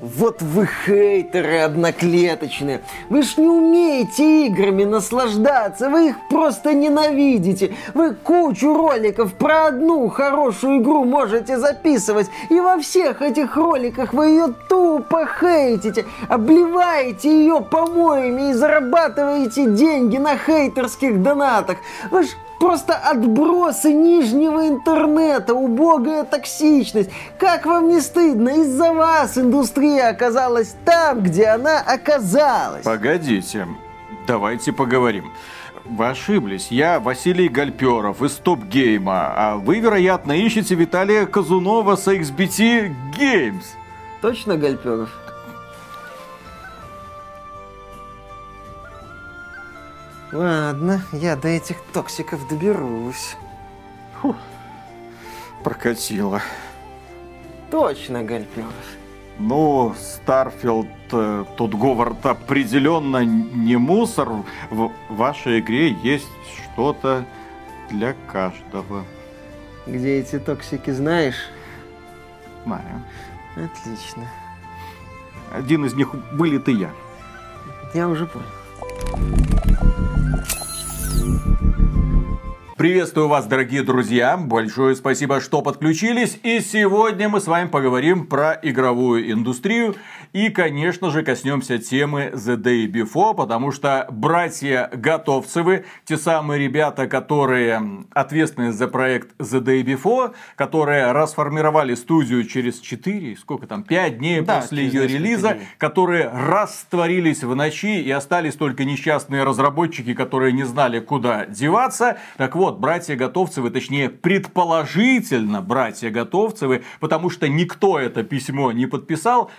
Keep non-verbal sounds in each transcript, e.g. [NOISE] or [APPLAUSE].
Вот вы хейтеры одноклеточные. Вы ж не умеете играми наслаждаться, вы их просто ненавидите. Вы кучу роликов про одну хорошую игру можете записывать, и во всех этих роликах вы ее тупо хейтите, обливаете ее помоями и зарабатываете деньги на хейтерских донатах. Вы ж Просто отбросы нижнего интернета, убогая токсичность. Как вам не стыдно? Из-за вас индустрия оказалась там, где она оказалась. Погодите, давайте поговорим. Вы ошиблись. Я Василий Гальперов из Топ Гейма, а вы, вероятно, ищете Виталия Казунова с XBT Games. Точно, Гальперов? Ладно, я до этих токсиков доберусь. Фух, прокатило. Точно, Гальперов. Ну, Starfield, э, Тодд Говард определенно не мусор. В вашей игре есть что-то для каждого. Где эти токсики, знаешь? Знаю. Отлично. Один из них вылет и я. Я уже понял. Приветствую вас, дорогие друзья. Большое спасибо, что подключились. И сегодня мы с вами поговорим про игровую индустрию. И, конечно же, коснемся темы The Day Before, потому что братья Готовцевы, те самые ребята, которые ответственны за проект The Day Before, которые расформировали студию через 4, сколько там, 5 дней да, после ее релиза, дней. которые растворились в ночи и остались только несчастные разработчики, которые не знали, куда деваться. Так вот, братья Готовцевы, точнее, предположительно братья Готовцевы, потому что никто это письмо не подписал,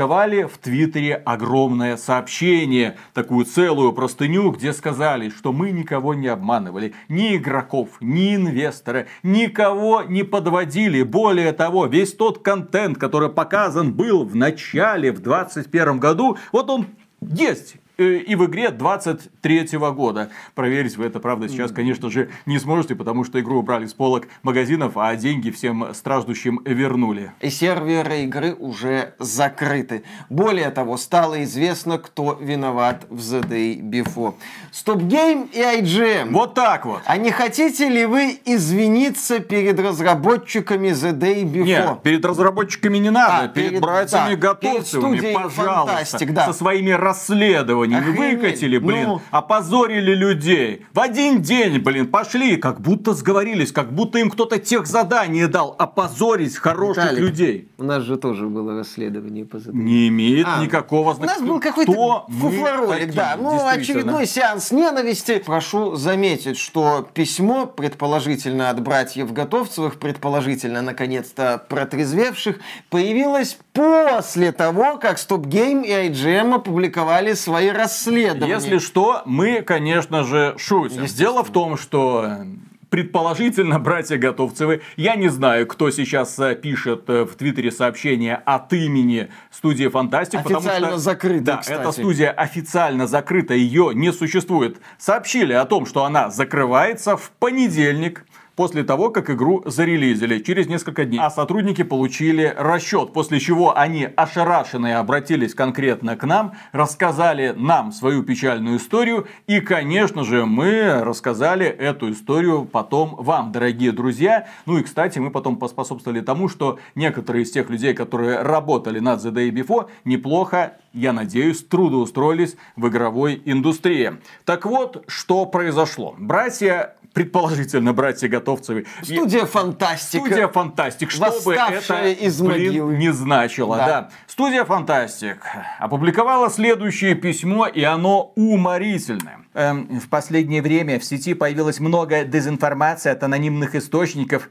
опубликовали в Твиттере огромное сообщение, такую целую простыню, где сказали, что мы никого не обманывали, ни игроков, ни инвестора, никого не подводили. Более того, весь тот контент, который показан был в начале, в 2021 году, вот он есть и в игре 23 года. Проверить вы это, правда, сейчас, конечно же, не сможете, потому что игру убрали с полок магазинов, а деньги всем страждущим вернули. И серверы игры уже закрыты. Более того, стало известно, кто виноват в The Day Before. Stop Game и IGM. Вот так вот. А не хотите ли вы извиниться перед разработчиками The Day Before? Нет, перед разработчиками не надо, а, перед, перед братьями да, Готовцевыми, пожалуйста, да. со своими расследованиями не выкатили, блин, ну... опозорили людей. В один день, блин, пошли, как будто сговорились, как будто им кто-то тех задание дал, опозорить хороших Виталик, людей. У нас же тоже было расследование по заданию. Не имеет а, никакого значения. У нас был какой-то фуфлоролик, да, ну, очередной сеанс ненависти. Прошу заметить, что письмо, предположительно от братьев Готовцевых, предположительно, наконец-то протрезвевших, появилось после того, как Stop Game и IGM опубликовали свои расследования. Если что, мы, конечно же, шутим. Дело в том, что предположительно, братья Готовцевы. Я не знаю, кто сейчас э, пишет э, в Твиттере сообщение от имени студии Фантастик. Официально что, закрыта, Да, кстати. эта студия официально закрыта, ее не существует. Сообщили о том, что она закрывается в понедельник после того, как игру зарелизили через несколько дней. А сотрудники получили расчет, после чего они ошарашенные обратились конкретно к нам, рассказали нам свою печальную историю и, конечно же, мы рассказали эту историю потом вам, дорогие друзья. Ну и, кстати, мы потом поспособствовали тому, что некоторые из тех людей, которые работали над The Day Before, неплохо я надеюсь, трудоустроились в игровой индустрии. Так вот, что произошло. Братья предположительно, братья Готовцевы. Студия Фантастика. Студия Фантастик, что бы это, из блин, не значило. Да. да. Студия Фантастик опубликовала следующее письмо, и оно уморительное. Эм, в последнее время в сети появилось много дезинформации от анонимных источников,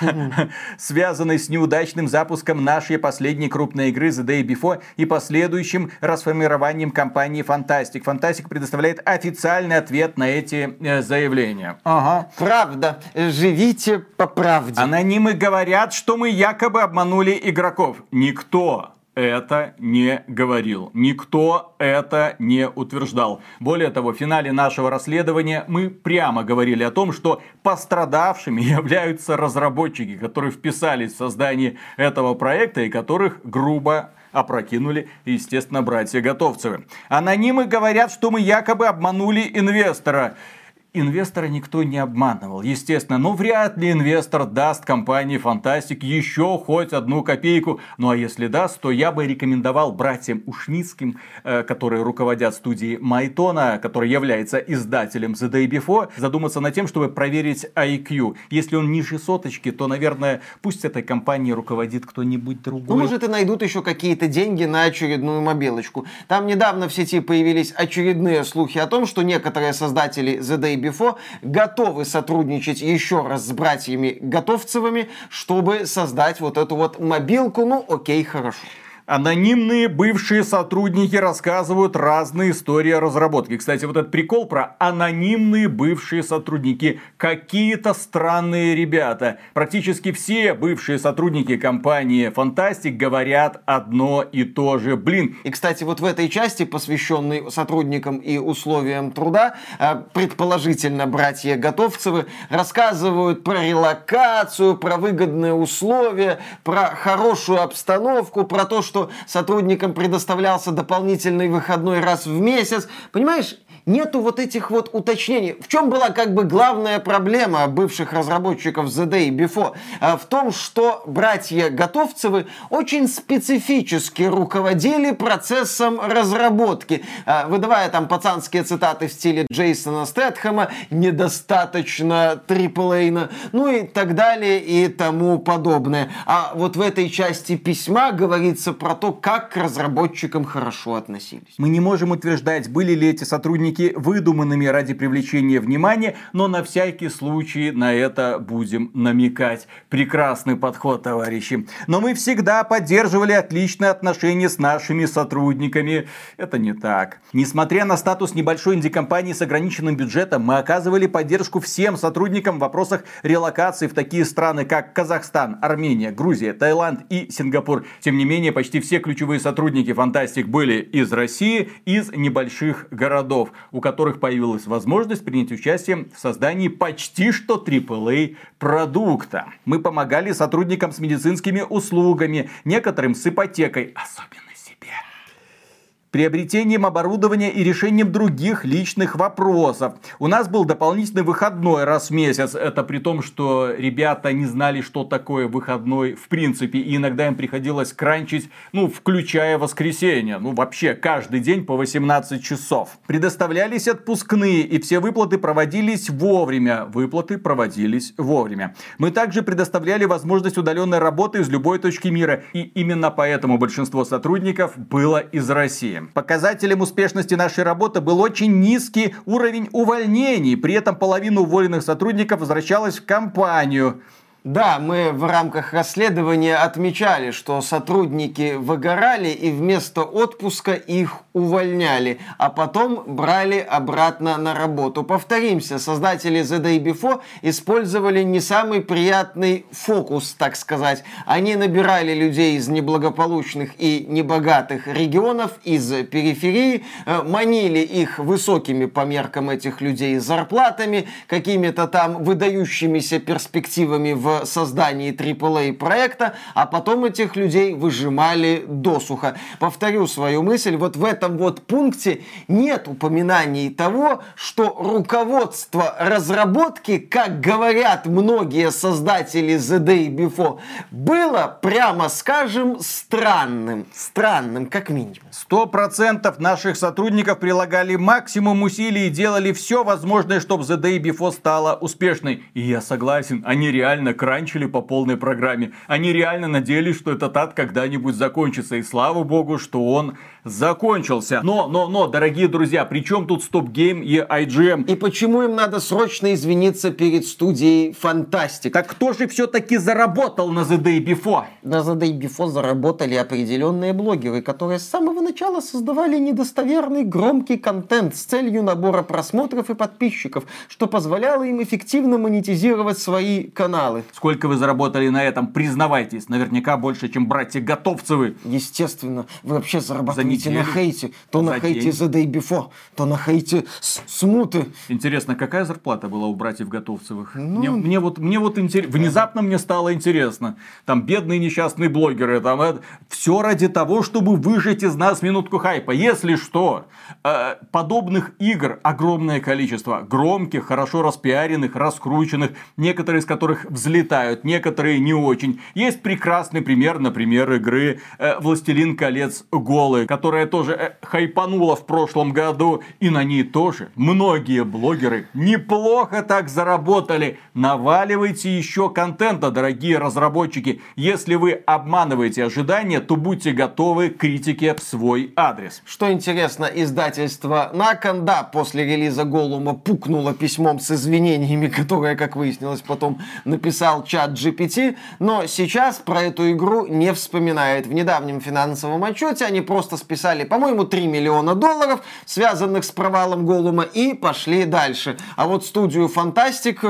[LAUGHS] связанной с неудачным запуском нашей последней крупной игры The Day Before и последующим расформированием компании Fantastic. Fantastic предоставляет официальный ответ на эти э, заявления. Ага. Правда. Живите по правде. Анонимы говорят, что мы якобы обманули игроков. Никто это не говорил. Никто это не утверждал. Более того, в финале нашего расследования мы прямо говорили о том, что пострадавшими [LAUGHS] являются разработчики, которые вписались в создание этого проекта и которых грубо опрокинули, естественно, братья-готовцевы. Анонимы говорят, что мы якобы обманули инвестора инвестора никто не обманывал, естественно. Но вряд ли инвестор даст компании Фантастик еще хоть одну копейку. Ну а если даст, то я бы рекомендовал братьям Ушницким, э, которые руководят студией Майтона, который является издателем The Day Before, задуматься над тем, чтобы проверить IQ. Если он ниже соточки, то, наверное, пусть этой компанией руководит кто-нибудь другой. Ну, может, и найдут еще какие-то деньги на очередную мобилочку. Там недавно в сети появились очередные слухи о том, что некоторые создатели The Day Before Бифо готовы сотрудничать еще раз с братьями Готовцевыми, чтобы создать вот эту вот мобилку. Ну, окей, хорошо. Анонимные бывшие сотрудники рассказывают разные истории о разработке. Кстати, вот этот прикол про анонимные бывшие сотрудники. Какие-то странные ребята. Практически все бывшие сотрудники компании Фантастик говорят одно и то же. Блин. И, кстати, вот в этой части, посвященной сотрудникам и условиям труда, э, предположительно, братья Готовцевы рассказывают про релокацию, про выгодные условия, про хорошую обстановку, про то, что что сотрудникам предоставлялся дополнительный выходной раз в месяц. Понимаешь, нету вот этих вот уточнений. В чем была как бы главная проблема бывших разработчиков ZD и Before? А, в том, что братья Готовцевы очень специфически руководили процессом разработки, а, выдавая там пацанские цитаты в стиле Джейсона Стэтхэма, недостаточно триплейна, ну и так далее и тому подобное. А вот в этой части письма говорится про то, как к разработчикам хорошо относились. Мы не можем утверждать, были ли эти сотрудники техники выдуманными ради привлечения внимания, но на всякий случай на это будем намекать. Прекрасный подход, товарищи. Но мы всегда поддерживали отличные отношения с нашими сотрудниками. Это не так. Несмотря на статус небольшой инди-компании с ограниченным бюджетом, мы оказывали поддержку всем сотрудникам в вопросах релокации в такие страны, как Казахстан, Армения, Грузия, Таиланд и Сингапур. Тем не менее, почти все ключевые сотрудники Фантастик были из России, из небольших городов у которых появилась возможность принять участие в создании почти что AAA продукта. Мы помогали сотрудникам с медицинскими услугами, некоторым с ипотекой, особенно приобретением оборудования и решением других личных вопросов. У нас был дополнительный выходной раз в месяц. Это при том, что ребята не знали, что такое выходной в принципе. И иногда им приходилось кранчить, ну, включая воскресенье. Ну, вообще, каждый день по 18 часов. Предоставлялись отпускные, и все выплаты проводились вовремя. Выплаты проводились вовремя. Мы также предоставляли возможность удаленной работы из любой точки мира. И именно поэтому большинство сотрудников было из России. Показателем успешности нашей работы был очень низкий уровень увольнений. При этом половина уволенных сотрудников возвращалась в компанию. Да, мы в рамках расследования отмечали, что сотрудники выгорали и вместо отпуска их увольняли, а потом брали обратно на работу. Повторимся, создатели The Day Before использовали не самый приятный фокус, так сказать. Они набирали людей из неблагополучных и небогатых регионов, из периферии, э, манили их высокими по меркам этих людей зарплатами, какими-то там выдающимися перспективами в создании AAA проекта, а потом этих людей выжимали досуха. Повторю свою мысль, вот в этом вот пункте нет упоминаний того, что руководство разработки, как говорят многие создатели The Day Before, было, прямо скажем, странным. Странным, как минимум. Сто процентов наших сотрудников прилагали максимум усилий и делали все возможное, чтобы The Day Before стала успешной. И я согласен, они реально кранчили по полной программе. Они реально надеялись, что этот ад когда-нибудь закончится. И слава богу, что он закончился. Но, но, но, дорогие друзья, при чем тут Stop Game и IGM? И почему им надо срочно извиниться перед студией Фантастик? Так кто же все-таки заработал на The Day Before? На The Day Before заработали определенные блогеры, которые с самого начала создавали недостоверный громкий контент с целью набора просмотров и подписчиков, что позволяло им эффективно монетизировать свои каналы. Сколько вы заработали на этом? Признавайтесь. Наверняка больше, чем братья Готовцевы. Естественно. Вы вообще зарабатываете на хейте. То на хейте The Day Before, то на хейте Смуты. Интересно, какая зарплата была у братьев Готовцевых? Ну... Мне, мне вот, мне вот интерес... внезапно мне стало интересно. Там бедные несчастные блогеры, там это... все ради того, чтобы выжать из нас минутку хайпа. Если что, э, подобных игр огромное количество. Громких, хорошо распиаренных, раскрученных, некоторые из которых взлетают, некоторые не очень. Есть прекрасный пример, например, игры э, «Властелин колец голый», которая тоже э, хайпанула в прошлом году, и на ней тоже многие блогеры неплохо так заработали. Наваливайте еще контента, дорогие разработчики. Если вы обманываете ожидания, то будьте готовы к критике в свой адрес. Что интересно, издательство Након, да, после релиза Голума пукнуло письмом с извинениями, [LAUGHS] которое, как выяснилось, потом написал чат GPT, но сейчас про эту игру не вспоминает. В недавнем финансовом отчете они просто списали, по-моему, 3 миллиона долларов, связанных с провалом Голума, и пошли дальше. А вот студию Фантастик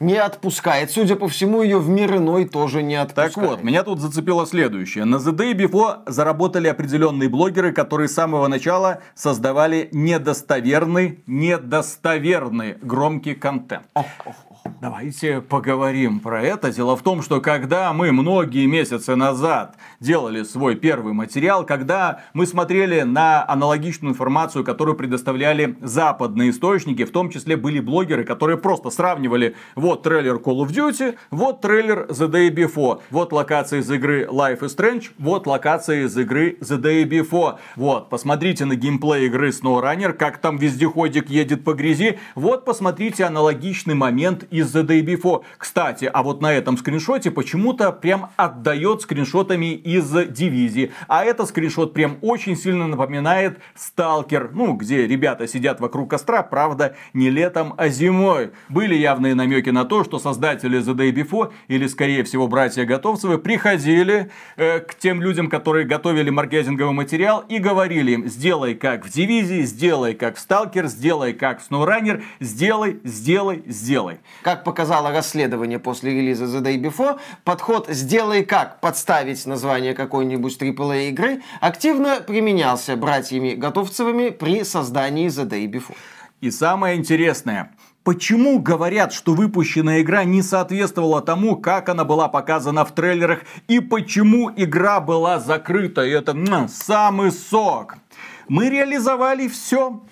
не отпускает. Судя по всему, ее в мир иной тоже не отпускает. Так вот, меня тут зацепило следующее. На The Day Before заработали определенные блогеры, которые с самого начала создавали недостоверный, недостоверный громкий контент. Ох, ох, Давайте поговорим про это. Дело в том, что когда мы многие месяцы назад делали свой первый материал, когда мы смотрели на аналогичную информацию, которую предоставляли западные источники, в том числе были блогеры, которые просто сравнивали вот трейлер Call of Duty, вот трейлер The Day Before, вот локация из игры Life is Strange, вот локация из игры The Day Before. Вот, посмотрите на геймплей игры SnowRunner, как там вездеходик едет по грязи. Вот, посмотрите аналогичный момент из The Day Before. Кстати, а вот на этом скриншоте почему-то прям отдает скриншотами из дивизии. А этот скриншот прям очень сильно напоминает Сталкер. Ну, где ребята сидят вокруг костра, правда, не летом, а зимой. Были явные намеки на то, что создатели The Day Before, или скорее всего братья Готовцевы, приходили э, к тем людям, которые готовили маркетинговый материал и говорили им, сделай как в дивизии, сделай как в Сталкер, сделай как в SnowRunner, сделай, сделай, сделай. Как показало расследование после релиза The Day Before, подход «сделай как» подставить название какой-нибудь AAA игры активно применялся братьями Готовцевыми при создании The Day Before. И самое интересное, Почему говорят, что выпущенная игра не соответствовала тому, как она была показана в трейлерах, и почему игра была закрыта? И это м, самый сок. Мы реализовали все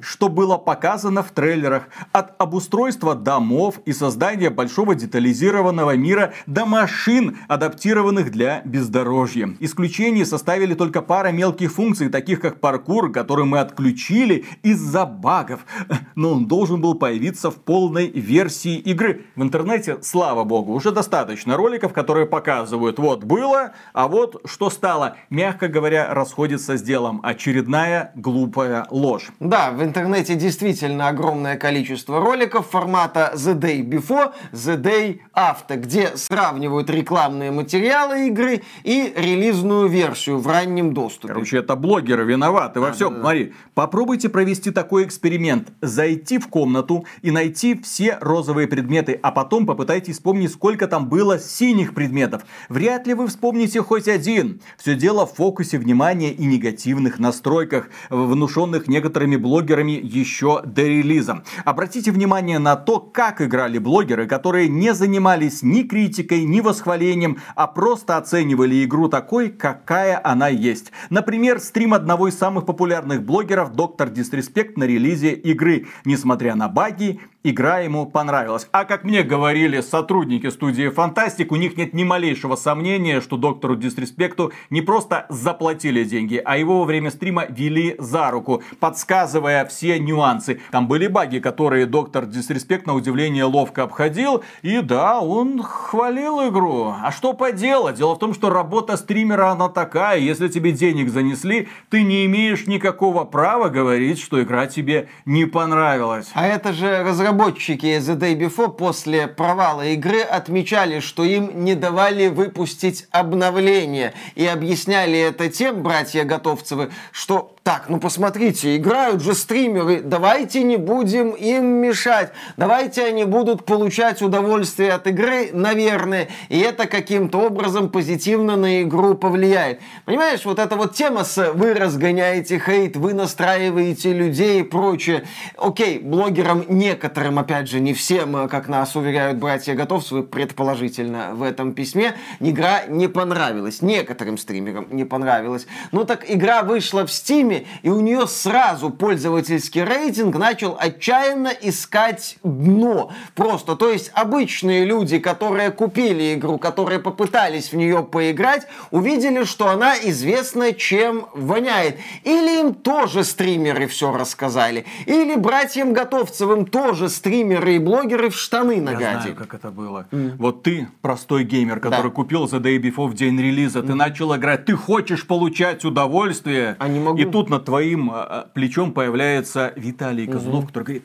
что было показано в трейлерах. От обустройства домов и создания большого детализированного мира до машин, адаптированных для бездорожья. Исключение составили только пара мелких функций, таких как паркур, который мы отключили из-за багов. Но он должен был появиться в полной версии игры. В интернете, слава богу, уже достаточно роликов, которые показывают, вот было, а вот что стало. Мягко говоря, расходится с делом. Очередная глупая ложь. Да, в интернете действительно огромное количество роликов формата The Day Before, The Day After, где сравнивают рекламные материалы игры и релизную версию в раннем доступе. Короче, это блогеры виноваты во всем. Да, да. Смотри, попробуйте провести такой эксперимент. Зайти в комнату и найти все розовые предметы, а потом попытайтесь вспомнить, сколько там было синих предметов. Вряд ли вы вспомните хоть один. Все дело в фокусе внимания и негативных настройках, внушенных некоторыми некоторыми блогерами еще до релиза. Обратите внимание на то, как играли блогеры, которые не занимались ни критикой, ни восхвалением, а просто оценивали игру такой, какая она есть. Например, стрим одного из самых популярных блогеров, Доктор Дисреспект, на релизе игры. Несмотря на баги, игра ему понравилась. А как мне говорили сотрудники студии Фантастик, у них нет ни малейшего сомнения, что доктору Дисреспекту не просто заплатили деньги, а его во время стрима вели за руку, подсказывая все нюансы. Там были баги, которые доктор Дисреспект на удивление ловко обходил, и да, он хвалил игру. А что поделать? Дело в том, что работа стримера она такая, если тебе денег занесли, ты не имеешь никакого права говорить, что игра тебе не понравилась. А это же разработчики The Day Before после провала игры отмечали, что им не давали выпустить обновление. И объясняли это тем, братья Готовцевы, что так, ну посмотрите, игра играют же стримеры, давайте не будем им мешать, давайте они будут получать удовольствие от игры, наверное, и это каким-то образом позитивно на игру повлияет. Понимаешь, вот эта вот тема с вы разгоняете хейт, вы настраиваете людей и прочее. Окей, блогерам некоторым, опять же, не всем, как нас уверяют братья Готовцевы, предположительно в этом письме, игра не понравилась. Некоторым стримерам не понравилась. Ну так игра вышла в Стиме, и у нее сразу пользовательский рейтинг начал отчаянно искать дно. Просто, то есть обычные люди, которые купили игру, которые попытались в нее поиграть, увидели, что она известна чем воняет. Или им тоже стримеры все рассказали. Или братьям Готовцевым тоже стримеры и блогеры в штаны нагадили. Я знаю, как это было. Mm. Вот ты, простой геймер, который да. купил The Day Before в день релиза, mm. ты начал играть, ты хочешь получать удовольствие, а не могу. и тут над твоим а, плечом появляется Виталий Козлов, mm-hmm. который говорит,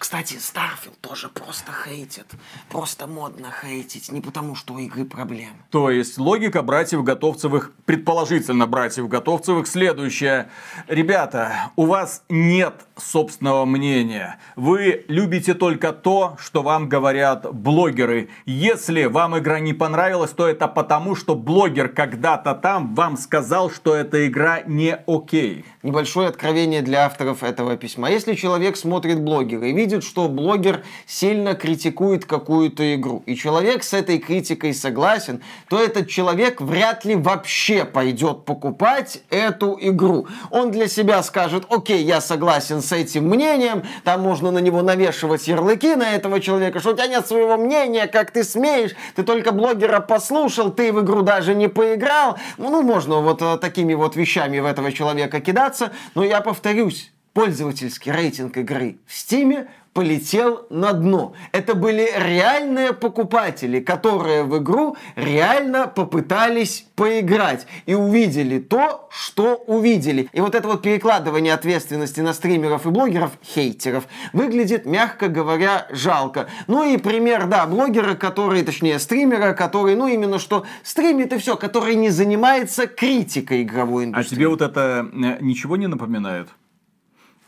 Кстати, Starfield тоже просто хейтит. Просто модно хейтить. Не потому, что у игры проблемы. То есть, логика братьев Готовцевых, предположительно братьев Готовцевых, следующая. Ребята, у вас нет собственного мнения. Вы любите только то, что вам говорят блогеры. Если вам игра не понравилась, то это потому, что блогер когда-то там вам сказал, что эта игра не окей. Небольшое откровение для авторов этого письма. Если человек смотрит блогера и видит, что блогер сильно критикует какую-то игру, и человек с этой критикой согласен, то этот человек вряд ли вообще пойдет покупать эту игру. Он для себя скажет, окей, я согласен с этим мнением, там можно на него навешивать ярлыки на этого человека, что у тебя нет своего мнения, как ты смеешь, ты только блогера послушал, ты в игру даже не поиграл. Ну, можно вот э, такими вот вещами в этого человека кидаться, но я повторюсь, пользовательский рейтинг игры в Стиме полетел на дно. Это были реальные покупатели, которые в игру реально попытались поиграть и увидели то, что увидели. И вот это вот перекладывание ответственности на стримеров и блогеров, хейтеров, выглядит, мягко говоря, жалко. Ну и пример, да, блогера, который, точнее, стримера, который, ну именно что стримит и все, который не занимается критикой игровой индустрии. А тебе вот это э, ничего не напоминает?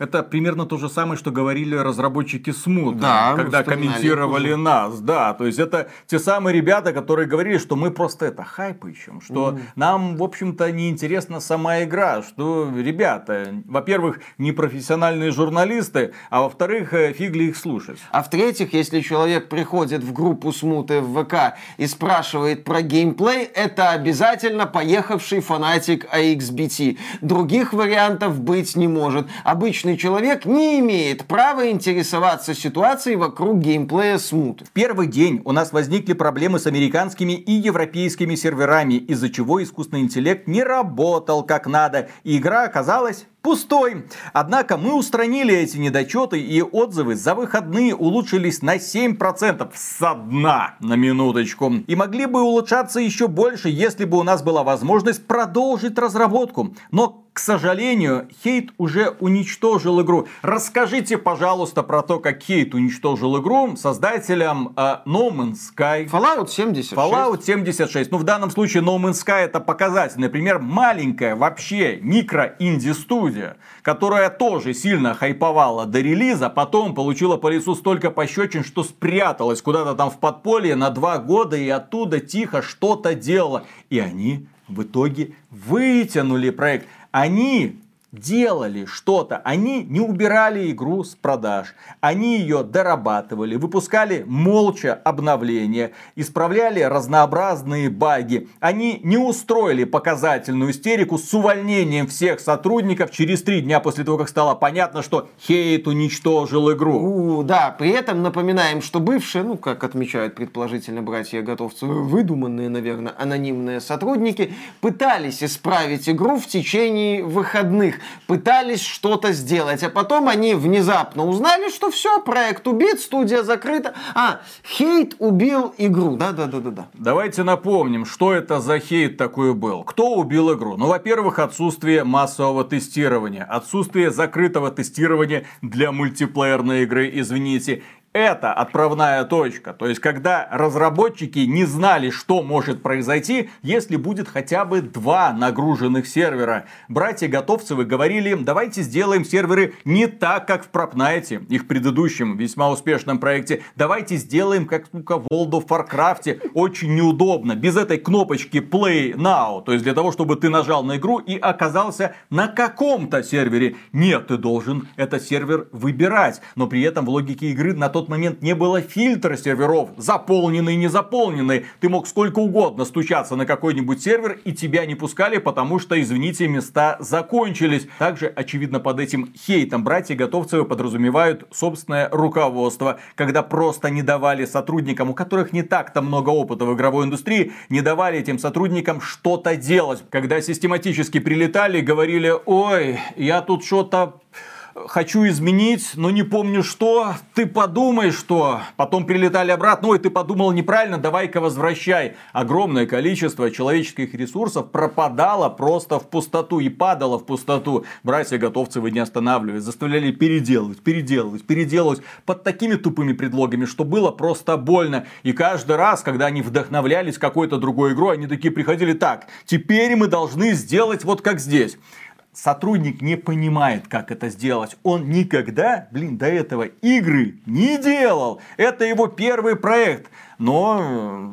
Это примерно то же самое, что говорили разработчики Смут, да, когда комментировали уже. нас. Да, то есть это те самые ребята, которые говорили, что мы просто это хайп ищем, что mm. нам, в общем-то, не интересна сама игра, что ребята, во-первых, не профессиональные журналисты, а во-вторых, э, фиг ли их слушать. А в-третьих, если человек приходит в группу Смуты в ВК и спрашивает про геймплей, это обязательно поехавший фанатик AXBT. Других вариантов быть не может. Обычный обычный человек не имеет права интересоваться ситуацией вокруг геймплея смут. В первый день у нас возникли проблемы с американскими и европейскими серверами, из-за чего искусственный интеллект не работал как надо, и игра оказалась пустой. Однако мы устранили эти недочеты и отзывы за выходные улучшились на 7% со дна на минуточку. И могли бы улучшаться еще больше, если бы у нас была возможность продолжить разработку. Но к сожалению, хейт уже уничтожил игру. Расскажите, пожалуйста, про то, как хейт уничтожил игру создателям э, No Man's Sky. Fallout 76. Fallout 76. Ну, в данном случае No Man's Sky это показатель. Например, маленькая вообще микро-инди-студия, которая тоже сильно хайповала до релиза, потом получила по лицу столько пощечин, что спряталась куда-то там в подполье на два года и оттуда тихо что-то делала. И они в итоге вытянули проект. Они делали что-то. Они не убирали игру с продаж. Они ее дорабатывали, выпускали молча обновления, исправляли разнообразные баги. Они не устроили показательную истерику с увольнением всех сотрудников через три дня после того, как стало понятно, что хейт уничтожил игру. У, да, при этом напоминаем, что бывшие, ну, как отмечают предположительно братья-готовцы, выдуманные, наверное, анонимные сотрудники, пытались исправить игру в течение выходных пытались что-то сделать, а потом они внезапно узнали, что все, проект убит, студия закрыта. А, хейт убил игру. Да-да-да-да-да. Давайте напомним, что это за хейт такой был. Кто убил игру? Ну, во-первых, отсутствие массового тестирования, отсутствие закрытого тестирования для мультиплеерной игры, извините, это отправная точка. То есть, когда разработчики не знали, что может произойти, если будет хотя бы два нагруженных сервера. Братья Готовцевы говорили давайте сделаем серверы не так, как в Пропнайте, их предыдущем весьма успешном проекте. Давайте сделаем, как сука, в World of Warcraft. Очень неудобно. Без этой кнопочки Play Now. То есть, для того, чтобы ты нажал на игру и оказался на каком-то сервере. Нет, ты должен этот сервер выбирать. Но при этом в логике игры на тот тот момент не было фильтра серверов, заполненный, не заполненный. Ты мог сколько угодно стучаться на какой-нибудь сервер, и тебя не пускали, потому что, извините, места закончились. Также, очевидно, под этим хейтом братья Готовцевы подразумевают собственное руководство, когда просто не давали сотрудникам, у которых не так-то много опыта в игровой индустрии, не давали этим сотрудникам что-то делать. Когда систематически прилетали, говорили, ой, я тут что-то хочу изменить, но не помню что, ты подумай что. Потом прилетали обратно, ой, ты подумал неправильно, давай-ка возвращай. Огромное количество человеческих ресурсов пропадало просто в пустоту и падало в пустоту. Братья Готовцевы не останавливались, заставляли переделывать, переделывать, переделывать под такими тупыми предлогами, что было просто больно. И каждый раз, когда они вдохновлялись какой-то другой игрой, они такие приходили, так, теперь мы должны сделать вот как здесь сотрудник не понимает, как это сделать. Он никогда, блин, до этого игры не делал. Это его первый проект. Но,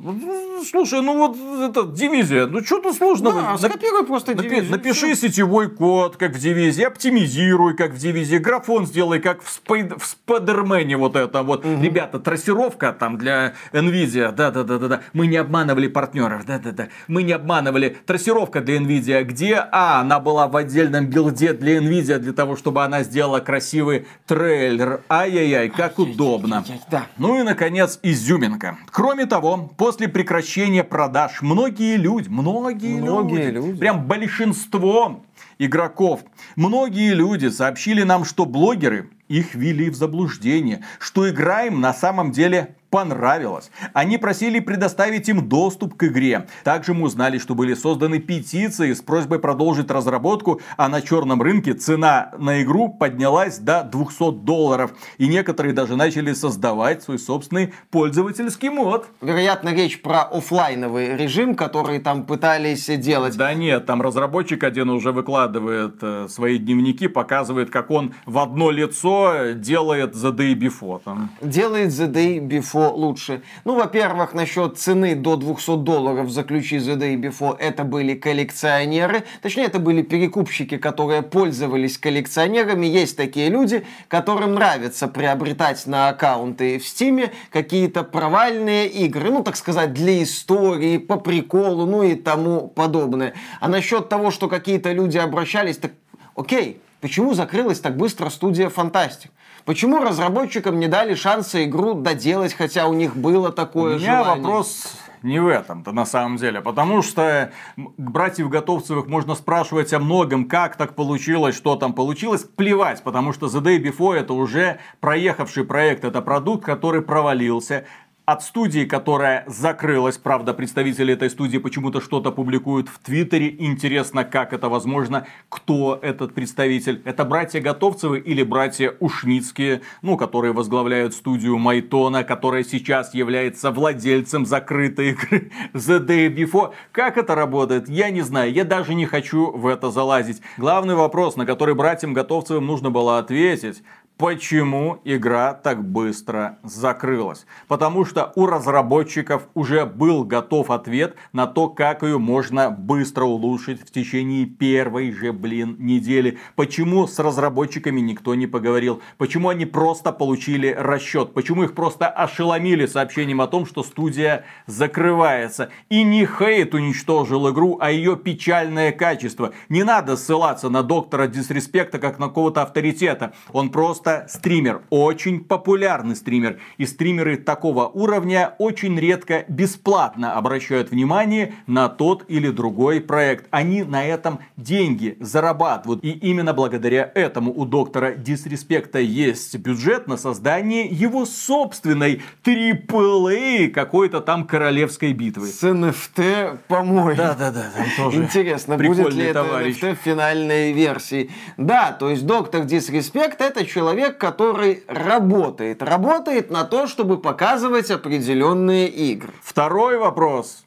слушай, ну вот это дивизия, ну что тут сложного? Да, скопируй просто напи- дивизию. Напиши все. сетевой код, как в дивизии, оптимизируй, как в дивизии, графон сделай, как в, спайд- в Спайдермене вот это вот. Угу. Ребята, трассировка там для Nvidia, да-да-да-да-да. Мы не обманывали партнеров, да-да-да. Мы не обманывали. Трассировка для Nvidia, где, а, она была в отдельном билде для Nvidia, для того, чтобы она сделала красивый трейлер. Ай-яй-яй, как удобно. Да. Ну и, наконец, изюминка. Кроме того, после прекращения продаж многие люди, многие, многие люди, люди, прям большинство игроков, многие люди сообщили нам, что блогеры их ввели в заблуждение, что игра им на самом деле понравилось. Они просили предоставить им доступ к игре. Также мы узнали, что были созданы петиции с просьбой продолжить разработку, а на черном рынке цена на игру поднялась до 200 долларов. И некоторые даже начали создавать свой собственный пользовательский мод. Вероятно, речь про офлайновый режим, который там пытались делать. Да нет, там разработчик один уже выкладывает э, свои дневники, показывает, как он в одно лицо делает The Day Before. Там. Делает The Day Before Before лучше? Ну, во-первых, насчет цены до 200 долларов за ключи The Day Before это были коллекционеры. Точнее, это были перекупщики, которые пользовались коллекционерами. Есть такие люди, которым нравится приобретать на аккаунты в Steam какие-то провальные игры. Ну, так сказать, для истории, по приколу, ну и тому подобное. А насчет того, что какие-то люди обращались, так окей, почему закрылась так быстро студия Фантастик? Почему разработчикам не дали шанса игру доделать, хотя у них было такое у меня желание? вопрос не в этом-то на самом деле. Потому что братьев Готовцевых можно спрашивать о многом, как так получилось, что там получилось. Плевать, потому что The Day Before это уже проехавший проект, это продукт, который провалился от студии, которая закрылась. Правда, представители этой студии почему-то что-то публикуют в Твиттере. Интересно, как это возможно, кто этот представитель. Это братья Готовцевы или братья Ушницкие, ну, которые возглавляют студию Майтона, которая сейчас является владельцем закрытой игры [LAUGHS] The Day Before. Как это работает, я не знаю. Я даже не хочу в это залазить. Главный вопрос, на который братьям Готовцевым нужно было ответить, почему игра так быстро закрылась. Потому что у разработчиков уже был готов ответ на то, как ее можно быстро улучшить в течение первой же, блин, недели. Почему с разработчиками никто не поговорил? Почему они просто получили расчет? Почему их просто ошеломили сообщением о том, что студия закрывается? И не хейт уничтожил игру, а ее печальное качество. Не надо ссылаться на доктора дисреспекта как на какого-то авторитета. Он просто просто стример, очень популярный стример. И стримеры такого уровня очень редко бесплатно обращают внимание на тот или другой проект. Они на этом деньги зарабатывают. И именно благодаря этому у доктора Дисреспекта есть бюджет на создание его собственной AAA какой-то там королевской битвы. С NFT, по-моему. Да-да-да, там тоже Интересно, будет ли это NFT в финальной версии. Да, то есть доктор Дисреспект это человек, человек, который работает. Работает на то, чтобы показывать определенные игры. Второй вопрос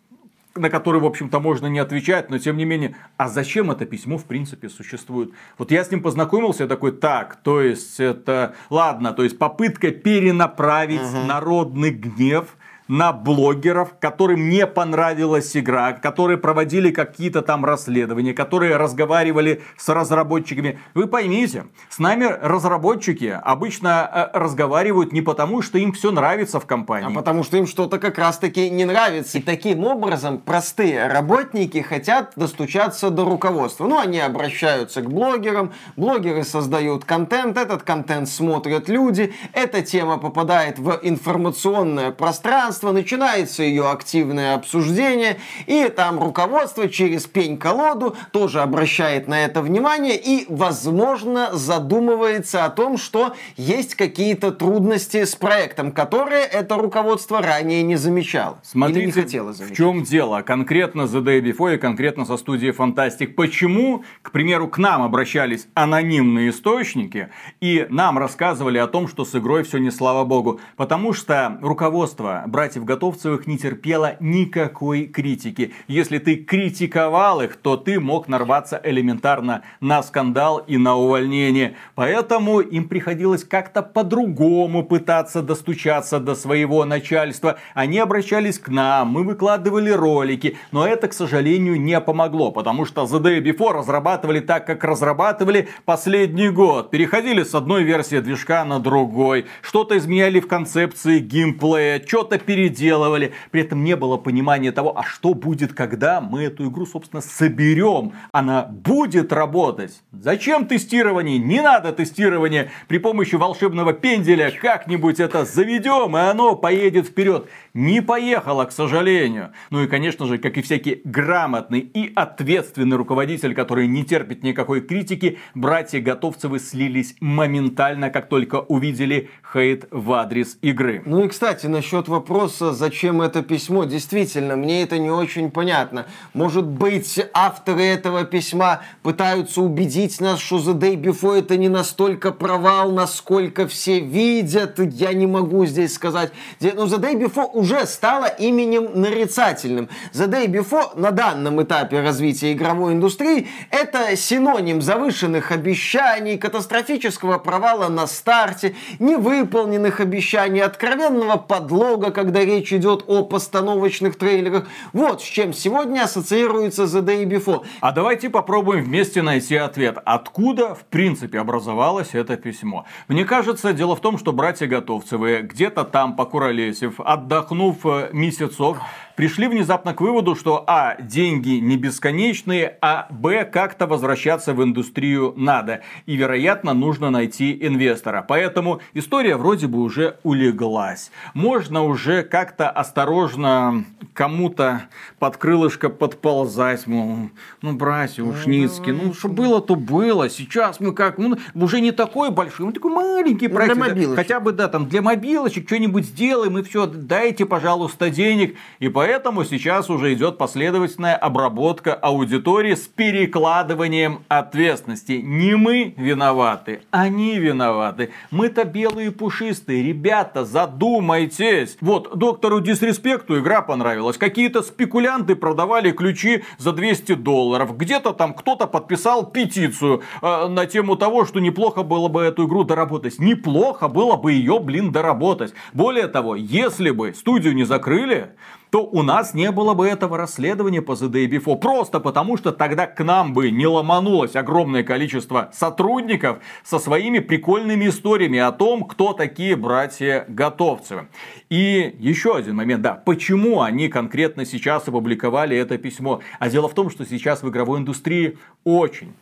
на который, в общем-то, можно не отвечать, но тем не менее, а зачем это письмо, в принципе, существует? Вот я с ним познакомился, я такой, так, то есть это, ладно, то есть попытка перенаправить угу. народный гнев на блогеров, которым не понравилась игра, которые проводили какие-то там расследования, которые разговаривали с разработчиками. Вы поймите, с нами разработчики обычно э, разговаривают не потому, что им все нравится в компании. А потому что им что-то как раз-таки не нравится. И таким образом простые работники хотят достучаться до руководства. Ну, они обращаются к блогерам, блогеры создают контент, этот контент смотрят люди, эта тема попадает в информационное пространство, пространство, начинается ее активное обсуждение, и там руководство через пень-колоду тоже обращает на это внимание и, возможно, задумывается о том, что есть какие-то трудности с проектом, которые это руководство ранее не замечало. Смотрите, не хотело замечать. в чем дело. Конкретно The Day Before и конкретно со студией Fantastic. Почему, к примеру, к нам обращались анонимные источники и нам рассказывали о том, что с игрой все не слава богу? Потому что руководство братьев Готовцевых не терпело никакой критики. Если ты критиковал их, то ты мог нарваться элементарно на скандал и на увольнение. Поэтому им приходилось как-то по-другому пытаться достучаться до своего начальства. Они обращались к нам, мы выкладывали ролики, но это, к сожалению, не помогло, потому что The Day Before разрабатывали так, как разрабатывали последний год. Переходили с одной версии движка на другой, что-то изменяли в концепции геймплея, что-то переделывали. При этом не было понимания того, а что будет, когда мы эту игру, собственно, соберем. Она будет работать. Зачем тестирование? Не надо тестирования. При помощи волшебного пенделя как-нибудь это заведем, и оно поедет вперед. Не поехало, к сожалению. Ну и, конечно же, как и всякий грамотный и ответственный руководитель, который не терпит никакой критики, братья Готовцевы слились моментально, как только увидели хейт в адрес игры. Ну и, кстати, насчет вопроса, зачем это письмо, действительно, мне это не очень понятно. Может быть, авторы этого письма пытаются убедить нас, что The Day Before это не настолько провал, насколько все видят, я не могу здесь сказать. Но The Day Before уже стало именем нарицательным. The Day Before на данном этапе развития игровой индустрии это синоним завышенных обещаний, катастрофического провала на старте, не вы невыполненных обещаний, откровенного подлога, когда речь идет о постановочных трейлерах. Вот с чем сегодня ассоциируется The Day Before. А давайте попробуем вместе найти ответ. Откуда, в принципе, образовалось это письмо? Мне кажется, дело в том, что братья Готовцевы где-то там, покуролесив, отдохнув э, месяцов, пришли внезапно к выводу, что а, деньги не бесконечные, а б, как-то возвращаться в индустрию надо. И, вероятно, нужно найти инвестора. Поэтому история вроде бы уже улеглась. Можно уже как-то осторожно кому-то под крылышко подползать, мол, ну, братья Ушницкие, ну, что было, то было. Сейчас мы как, ну, уже не такой большой, мы такой маленький ну, проект. Для мобилочек. Хотя бы, да, там, для мобилочек что-нибудь сделаем, и все, дайте, пожалуйста, денег. И Поэтому сейчас уже идет последовательная обработка аудитории с перекладыванием ответственности. Не мы виноваты, они виноваты. Мы-то белые пушистые. Ребята, задумайтесь. Вот, доктору Дисреспекту игра понравилась. Какие-то спекулянты продавали ключи за 200 долларов. Где-то там кто-то подписал петицию э, на тему того, что неплохо было бы эту игру доработать. Неплохо было бы ее, блин, доработать. Более того, если бы студию не закрыли, то у нас не было бы этого расследования по The Day Before. Просто потому, что тогда к нам бы не ломанулось огромное количество сотрудников со своими прикольными историями о том, кто такие братья Готовцевы. И еще один момент, да, почему они конкретно сейчас опубликовали это письмо. А дело в том, что сейчас в игровой индустрии очень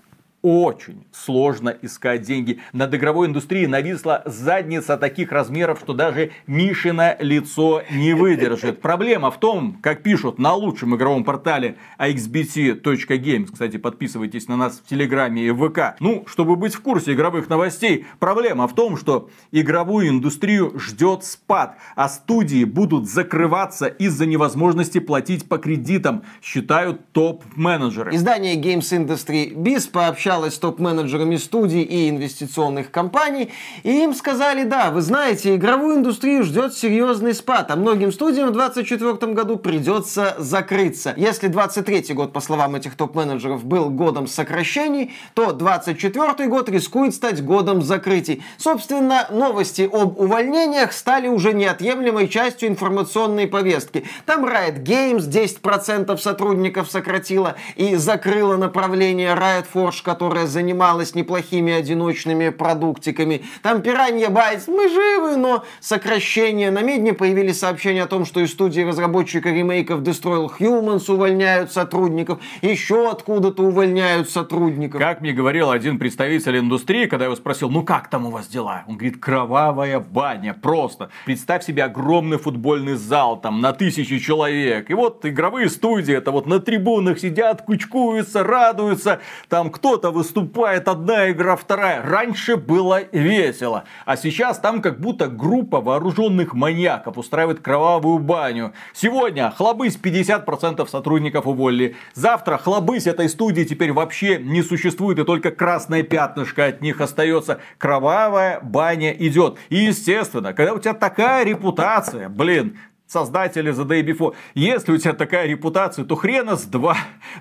очень сложно искать деньги. Над игровой индустрией нависла задница таких размеров, что даже Мишина лицо не выдержит. [LAUGHS] Проблема в том, как пишут на лучшем игровом портале axbt.games, кстати, подписывайтесь на нас в Телеграме и ВК, ну, чтобы быть в курсе игровых новостей, проблема в том, что игровую индустрию ждет спад, а студии будут закрываться из-за невозможности платить по кредитам, считают топ-менеджеры. Издание Games Industry Biz пообщалось общалась с топ-менеджерами студий и инвестиционных компаний, и им сказали, да, вы знаете, игровую индустрию ждет серьезный спад, а многим студиям в 2024 году придется закрыться. Если 2023 год, по словам этих топ-менеджеров, был годом сокращений, то 2024 год рискует стать годом закрытий. Собственно, новости об увольнениях стали уже неотъемлемой частью информационной повестки. Там Riot Games 10% сотрудников сократила и закрыла направление Riot Forge, которое занималось неплохими одиночными продуктиками. Там Piranha Bytes, мы живы, но сокращение. На Медне появились сообщения о том, что из студии разработчика ремейков Destroy Humans увольняют сотрудников, еще откуда-то увольняют сотрудников. Как мне говорил один представитель индустрии, когда я его спросил, ну как там у вас дела? Он говорит, кровавая баня, просто. Представь себе огромный футбольный зал, там, на тысячи человек. И вот игровые студии, это вот на трибунах сидят, кучкуются, радуются. Там кто-то выступает, одна игра, вторая. Раньше было весело. А сейчас там как будто группа вооруженных маньяков устраивает кровавую баню. Сегодня хлобысь 50% сотрудников уволили. Завтра хлобысь этой студии теперь вообще не существует и только красное пятнышко от них остается. Кровавая баня идет. И естественно, когда у тебя такая репутация, блин, создатели The Day Before. Если у тебя такая репутация, то хрена с два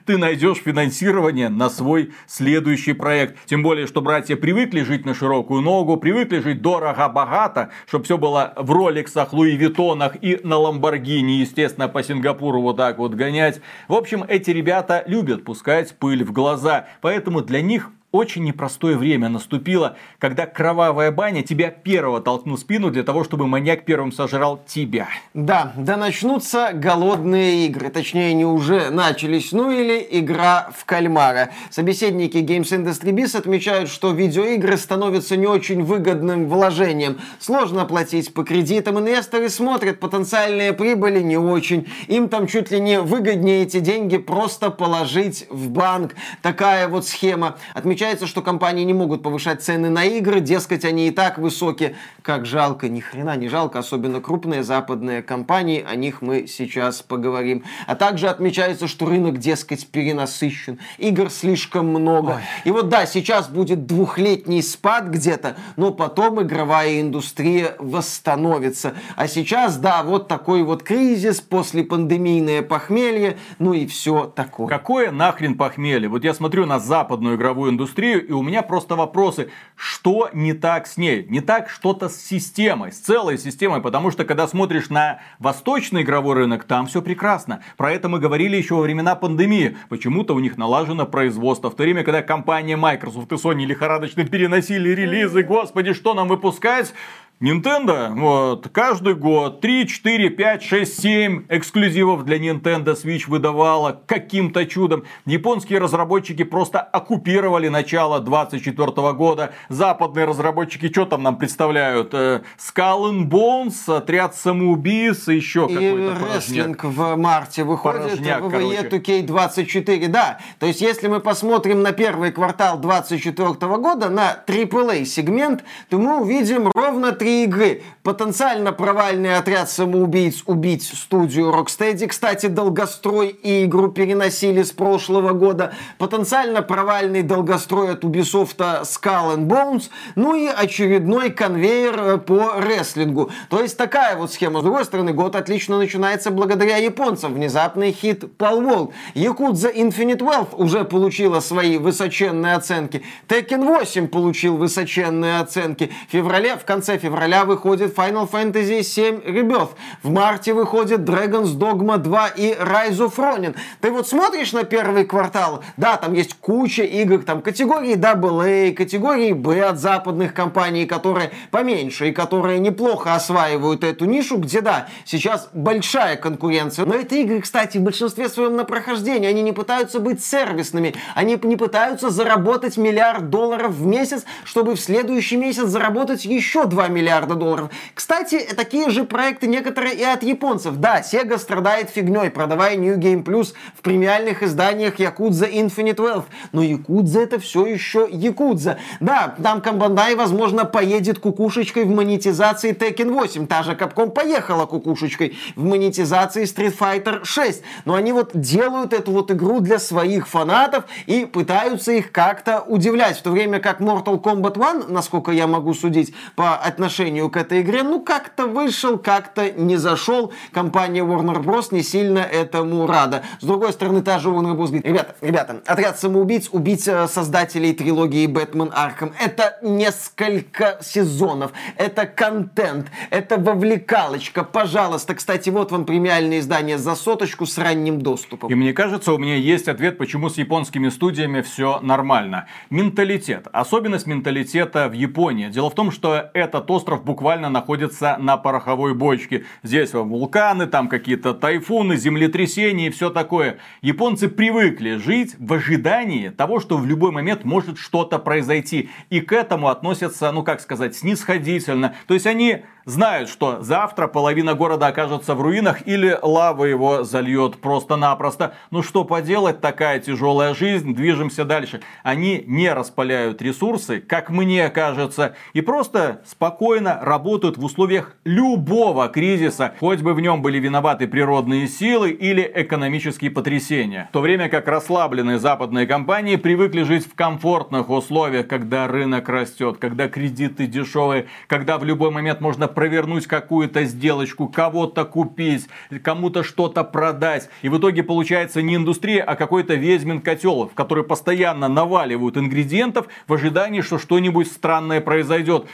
ты найдешь финансирование на свой следующий проект. Тем более, что братья привыкли жить на широкую ногу, привыкли жить дорого-богато, чтобы все было в роликсах, Луи Виттонах и на Ламборгини, естественно, по Сингапуру вот так вот гонять. В общем, эти ребята любят пускать пыль в глаза, поэтому для них очень непростое время наступило, когда кровавая баня тебя первого толкнул в спину для того, чтобы маньяк первым сожрал тебя. Да, да начнутся голодные игры. Точнее, они уже начались. Ну или игра в кальмара. Собеседники Games Industry Biz отмечают, что видеоигры становятся не очень выгодным вложением. Сложно платить по кредитам. Инвесторы смотрят потенциальные прибыли не очень. Им там чуть ли не выгоднее эти деньги просто положить в банк. Такая вот схема. Отмечают Отмечается, что компании не могут повышать цены на игры, дескать, они и так высокие. Как жалко, ни хрена не жалко, особенно крупные западные компании, о них мы сейчас поговорим. А также отмечается, что рынок, дескать, перенасыщен, игр слишком много. Ой. И вот да, сейчас будет двухлетний спад где-то, но потом игровая индустрия восстановится. А сейчас, да, вот такой вот кризис, после пандемийное похмелье, ну и все такое. Какое нахрен похмелье? Вот я смотрю на западную игровую индустрию, индустрию, и у меня просто вопросы, что не так с ней? Не так что-то с системой, с целой системой, потому что когда смотришь на восточный игровой рынок, там все прекрасно. Про это мы говорили еще во времена пандемии. Почему-то у них налажено производство. В то время, когда компания Microsoft и Sony лихорадочно переносили релизы, господи, что нам выпускать? Nintendo, вот, каждый год 3, 4, 5, 6, 7 эксклюзивов для Nintendo Switch выдавала каким-то чудом. Японские разработчики просто оккупировали начало 24 года. Западные разработчики что там нам представляют? Э, Skull and Bones, Отряд самоубийц, еще какой-то рестлинг в марте выходит, порожняк, WWE 2K24, да. То есть, если мы посмотрим на первый квартал 24 года, на AAA сегмент, то мы увидим ровно 3 три игры. Потенциально провальный отряд самоубийц убить студию Rocksteady. Кстати, долгострой и игру переносили с прошлого года. Потенциально провальный долгострой от Ubisoft Skull and Bones. Ну и очередной конвейер э, по рестлингу. То есть такая вот схема. С другой стороны, год отлично начинается благодаря японцам. Внезапный хит Palworld. Якудза Infinite Wealth уже получила свои высоченные оценки. Tekken 8 получил высоченные оценки. В феврале, в конце февраля выходит Final Fantasy VII Rebirth. В марте выходит Dragon's Dogma 2 и Rise of Ronin. Ты вот смотришь на первый квартал, да, там есть куча игр, там категории AA, категории B от западных компаний, которые поменьше и которые неплохо осваивают эту нишу, где, да, сейчас большая конкуренция. Но это игры, кстати, в большинстве своем на прохождение. Они не пытаются быть сервисными, они не пытаются заработать миллиард долларов в месяц, чтобы в следующий месяц заработать еще 2 миллиарда миллиарда долларов. Кстати, такие же проекты некоторые и от японцев. Да, Sega страдает фигней, продавая New Game Plus в премиальных изданиях Yakuza Infinite Wealth. Но Якудза это все еще Якудза. Да, там Камбандай, возможно, поедет кукушечкой в монетизации Tekken 8. Та же Capcom поехала кукушечкой в монетизации Street Fighter 6. Но они вот делают эту вот игру для своих фанатов и пытаются их как-то удивлять. В то время как Mortal Kombat 1, насколько я могу судить по отношению к этой игре, ну как-то вышел, как-то не зашел. Компания Warner Bros. не сильно этому рада. С другой стороны, та же Warner Bros. говорит, ребята, ребята, отряд самоубийц, убить э, создателей трилогии Бэтмен Арkham. Это несколько сезонов, это контент, это вовлекалочка. Пожалуйста, кстати, вот вам премиальное издание за соточку с ранним доступом. И мне кажется, у меня есть ответ, почему с японскими студиями все нормально. Менталитет. Особенность менталитета в Японии. Дело в том, что этот остров буквально находится на пороховой бочке. Здесь вулканы, там какие-то тайфуны, землетрясения и все такое. Японцы привыкли жить в ожидании того, что в любой момент может что-то произойти. И к этому относятся, ну как сказать, снисходительно. То есть они знают, что завтра половина города окажется в руинах или лава его зальет просто-напросто. Ну что поделать, такая тяжелая жизнь, движемся дальше. Они не распаляют ресурсы, как мне кажется, и просто спокойно работают в условиях любого кризиса, хоть бы в нем были виноваты природные силы или экономические потрясения. В то время как расслабленные западные компании привыкли жить в комфортных условиях, когда рынок растет, когда кредиты дешевые, когда в любой момент можно провернуть какую-то сделочку, кого-то купить, кому-то что-то продать. И в итоге получается не индустрия, а какой-то ведьмин котел, в который постоянно наваливают ингредиентов в ожидании, что что-нибудь странное произойдет.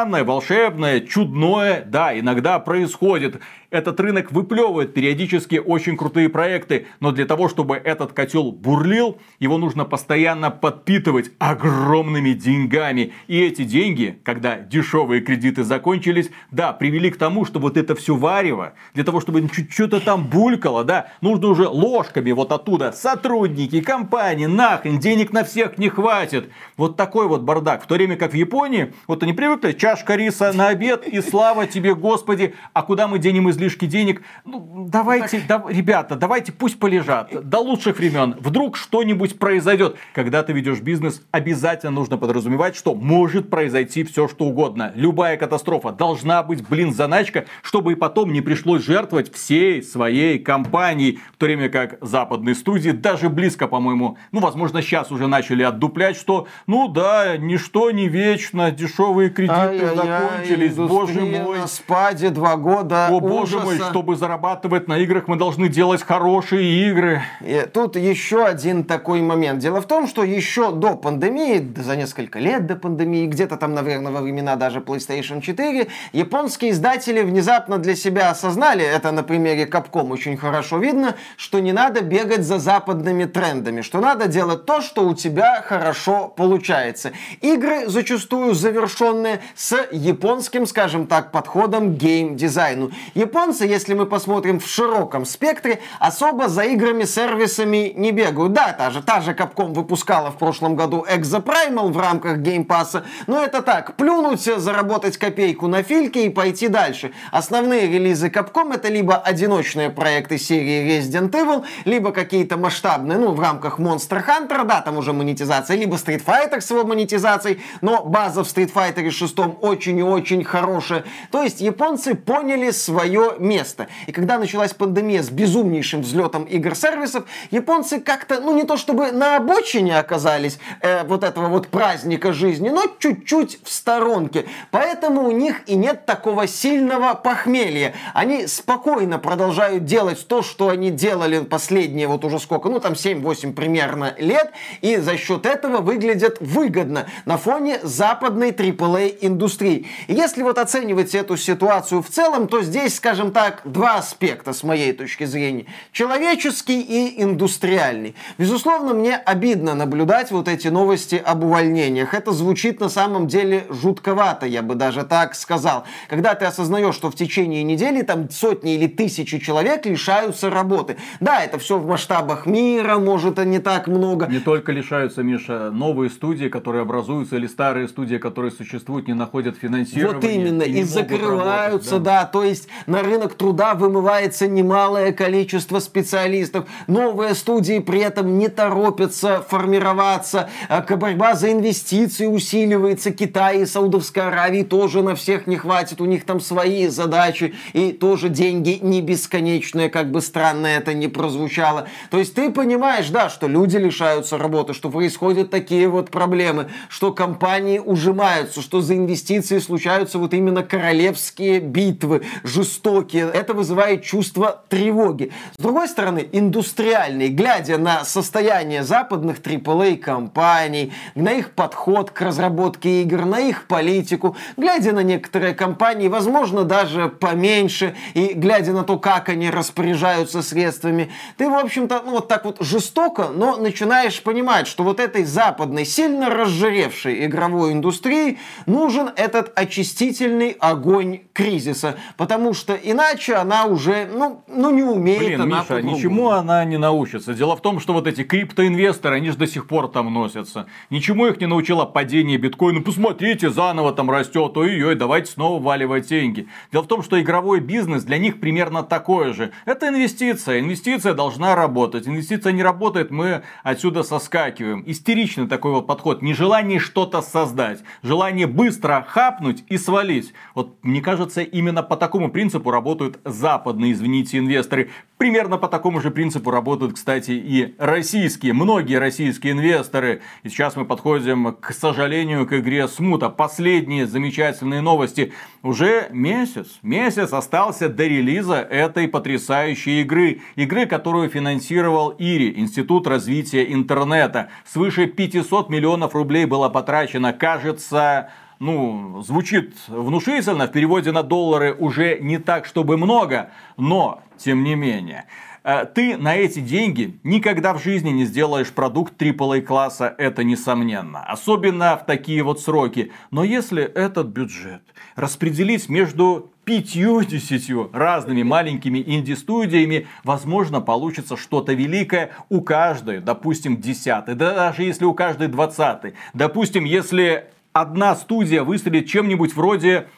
Странное, волшебное, чудное, да, иногда происходит этот рынок выплевывает периодически очень крутые проекты, но для того, чтобы этот котел бурлил, его нужно постоянно подпитывать огромными деньгами. И эти деньги, когда дешевые кредиты закончились, да, привели к тому, что вот это все варево, для того, чтобы что-то там булькало, да, нужно уже ложками вот оттуда сотрудники, компании, нахрен, денег на всех не хватит. Вот такой вот бардак. В то время как в Японии, вот они привыкли, чашка риса на обед и слава тебе, Господи, а куда мы денем из излишки денег. Ну, давайте, так... да, ребята, давайте пусть полежат. До лучших времен. Вдруг что-нибудь произойдет. Когда ты ведешь бизнес, обязательно нужно подразумевать, что может произойти все, что угодно. Любая катастрофа должна быть, блин, заначка, чтобы и потом не пришлось жертвовать всей своей компанией. В то время как западные студии даже близко, по-моему, ну, возможно, сейчас уже начали отдуплять, что, ну да, ничто не вечно, дешевые кредиты Ай-яй-яй, закончились, боже мой. на спаде два года. О, боже мой, чтобы зарабатывать на играх, мы должны делать хорошие игры. И тут еще один такой момент. Дело в том, что еще до пандемии, за несколько лет до пандемии, где-то там, наверное, во времена даже PlayStation 4, японские издатели внезапно для себя осознали, это на примере Capcom очень хорошо видно, что не надо бегать за западными трендами, что надо делать то, что у тебя хорошо получается. Игры зачастую завершенные с японским, скажем так, подходом к гейм-дизайну. Япон японцы, если мы посмотрим в широком спектре, особо за играми-сервисами не бегают. Да, та же, та же Capcom выпускала в прошлом году Exoprimal в рамках Game Pass, но это так, плюнуть, заработать копейку на фильке и пойти дальше. Основные релизы Capcom это либо одиночные проекты серии Resident Evil, либо какие-то масштабные, ну, в рамках Monster Hunter, да, там уже монетизация, либо Street Fighter с его монетизацией, но база в Street Fighter 6 очень и очень хорошая. То есть японцы поняли свое место. И когда началась пандемия с безумнейшим взлетом игр-сервисов, японцы как-то, ну не то чтобы на обочине оказались э, вот этого вот праздника жизни, но чуть-чуть в сторонке. Поэтому у них и нет такого сильного похмелья. Они спокойно продолжают делать то, что они делали последние вот уже сколько, ну там 7-8 примерно лет, и за счет этого выглядят выгодно на фоне западной AAA индустрии. И если вот оценивать эту ситуацию в целом, то здесь, скажем, скажем так, два аспекта с моей точки зрения. Человеческий и индустриальный. Безусловно, мне обидно наблюдать вот эти новости об увольнениях. Это звучит на самом деле жутковато, я бы даже так сказал. Когда ты осознаешь, что в течение недели там сотни или тысячи человек лишаются работы. Да, это все в масштабах мира, может, и не так много. Не только лишаются, Миша, новые студии, которые образуются, или старые студии, которые существуют, не находят финансирования. Вот именно, и, и закрываются, работать, да. да. То есть на рынок труда вымывается немалое количество специалистов. Новые студии при этом не торопятся формироваться. А борьба за инвестиции усиливается. Китай и Саудовская Аравия тоже на всех не хватит. У них там свои задачи. И тоже деньги не бесконечные, как бы странно это ни прозвучало. То есть ты понимаешь, да, что люди лишаются работы, что происходят такие вот проблемы, что компании ужимаются, что за инвестиции случаются вот именно королевские битвы, жестокие. Это вызывает чувство тревоги. С другой стороны, индустриальный, глядя на состояние западных AAA компаний, на их подход к разработке игр, на их политику, глядя на некоторые компании, возможно, даже поменьше, и глядя на то, как они распоряжаются средствами, ты, в общем-то, ну, вот так вот жестоко, но начинаешь понимать, что вот этой западной, сильно разжиревшей игровой индустрии нужен этот очистительный огонь кризиса, потому что иначе она уже, ну, ну не умеет. Блин, она Миша, ничему она не научится. Дело в том, что вот эти криптоинвесторы, они же до сих пор там носятся. Ничему их не научило падение биткоина. Посмотрите, заново там растет, ой-ой, давайте снова валивать деньги. Дело в том, что игровой бизнес для них примерно такое же. Это инвестиция. Инвестиция должна работать. Инвестиция не работает, мы отсюда соскакиваем. Истеричный такой вот подход. Нежелание что-то создать. Желание быстро хапнуть и свалить. Вот мне кажется, именно по такому принципу работают западные, извините, инвесторы. Примерно по такому же принципу работают, кстати, и российские, многие российские инвесторы. И сейчас мы подходим, к сожалению, к игре Смута. Последние замечательные новости. Уже месяц, месяц остался до релиза этой потрясающей игры. Игры, которую финансировал ИРИ, Институт развития интернета. Свыше 500 миллионов рублей было потрачено. Кажется, ну, звучит внушительно, в переводе на доллары уже не так, чтобы много, но, тем не менее, э, ты на эти деньги никогда в жизни не сделаешь продукт AAA класса, это несомненно. Особенно в такие вот сроки. Но если этот бюджет распределить между пятью-десятью разными маленькими инди-студиями, возможно, получится что-то великое у каждой, допустим, десятой, да даже если у каждой двадцатой. Допустим, если одна студия выстрелит чем-нибудь вроде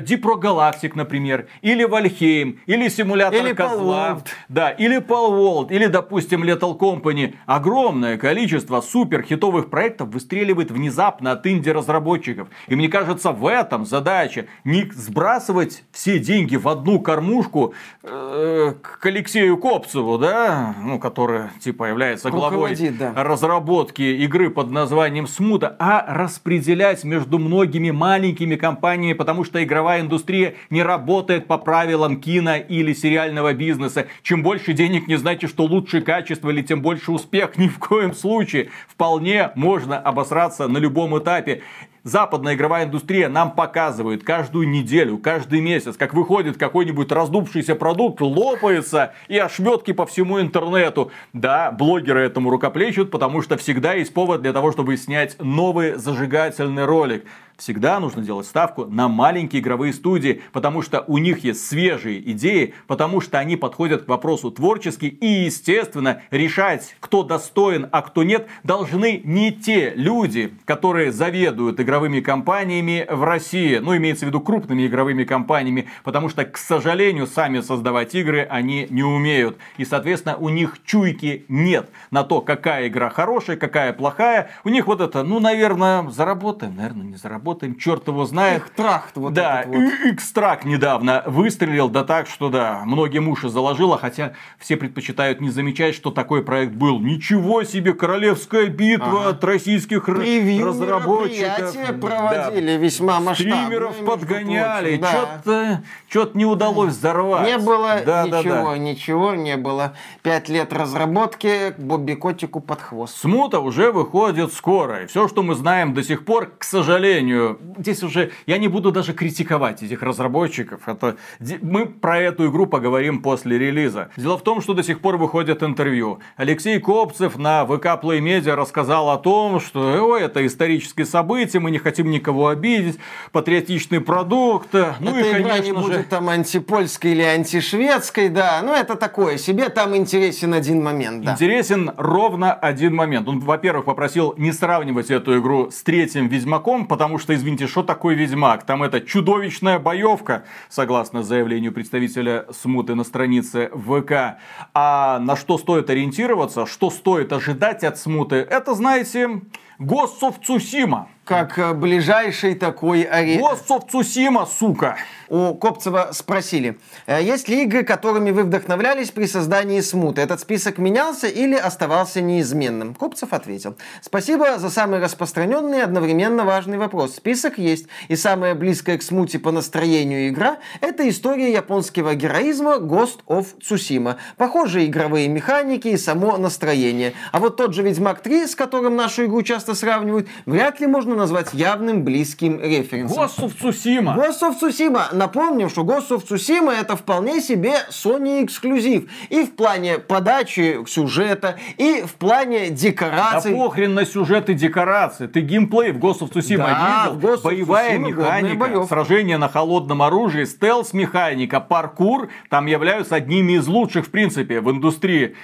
Дипро Галактик, например, или Вальхейм, или симулятор или козла, да, или Пол или, допустим, Lethal Company. Огромное количество супер хитовых проектов выстреливает внезапно от инди-разработчиков. И мне кажется, в этом задача не сбрасывать все деньги в одну кормушку э, к Алексею Копцеву, да, ну, который, типа, является главой да. разработки игры под названием Смута, а распределять между многими маленькими компаниями, потому что игровая индустрия не работает по правилам кино или сериального бизнеса. Чем больше денег, не значит, что лучше качество или тем больше успех. [LAUGHS] Ни в коем случае. Вполне можно обосраться на любом этапе. Западная игровая индустрия нам показывает каждую неделю, каждый месяц, как выходит какой-нибудь раздувшийся продукт, лопается и ошметки по всему интернету. Да, блогеры этому рукоплещут, потому что всегда есть повод для того, чтобы снять новый зажигательный ролик всегда нужно делать ставку на маленькие игровые студии, потому что у них есть свежие идеи, потому что они подходят к вопросу творчески и, естественно, решать, кто достоин, а кто нет, должны не те люди, которые заведуют игровыми компаниями в России, ну, имеется в виду крупными игровыми компаниями, потому что, к сожалению, сами создавать игры они не умеют. И, соответственно, у них чуйки нет на то, какая игра хорошая, какая плохая. У них вот это, ну, наверное, заработаем, наверное, не заработаем работаем, черт его знает. Экстракт вот Да, вот. экстракт недавно выстрелил, да так, что да, многим уши заложило, хотя все предпочитают не замечать, что такой проект был. Ничего себе, королевская битва ага. от российских Превью разработчиков. проводили да. весьма масштабные. Стримеров подгоняли, да. что-то что не удалось взорвать. Не было да, ничего, да, да. ничего не было. Пять лет разработки Бобби Котику под хвост. Смута уже выходит скоро, и все, что мы знаем до сих пор, к сожалению, сожалению, здесь уже я не буду даже критиковать этих разработчиков. Это, мы про эту игру поговорим после релиза. Дело в том, что до сих пор выходят интервью. Алексей Копцев на ВК Play Media рассказал о том, что Ой, это исторические события, мы не хотим никого обидеть, патриотичный продукт. Ну Эта и, игра конечно не же... будет там антипольской или антишведской, да. Ну, это такое себе, там интересен один момент, да. Интересен ровно один момент. Он, во-первых, попросил не сравнивать эту игру с третьим Ведьмаком, потому что, извините, что такое Ведьмак? Там это чудовищная боевка, согласно заявлению представителя Смуты на странице ВК. А на что стоит ориентироваться, что стоит ожидать от Смуты, это, знаете, of Tsushima как э, ближайший такой арене. Ghost Цусима, сука! У Копцева спросили, «Э, есть ли игры, которыми вы вдохновлялись при создании смуты? Этот список менялся или оставался неизменным? Копцев ответил, спасибо за самый распространенный и одновременно важный вопрос. Список есть, и самая близкая к смуте по настроению игра – это история японского героизма Ghost of Tsushima. Похожие игровые механики и само настроение. А вот тот же Ведьмак 3, с которым нашу игру часто сравнивают, вряд ли можно назвать явным близким референсом. Ghost of Tsushima. Ghost of Tsushima. Напомним, что Ghost of Tsushima это вполне себе Sony эксклюзив. И в плане подачи сюжета, и в плане декораций. Да похрен на сюжет и декорации. Ты геймплей в Ghost of Tsushima да, видел? Ghost Боевая Tsushima механика, сражение на холодном оружии, стелс-механика, паркур там являются одними из лучших, в принципе, в индустрии.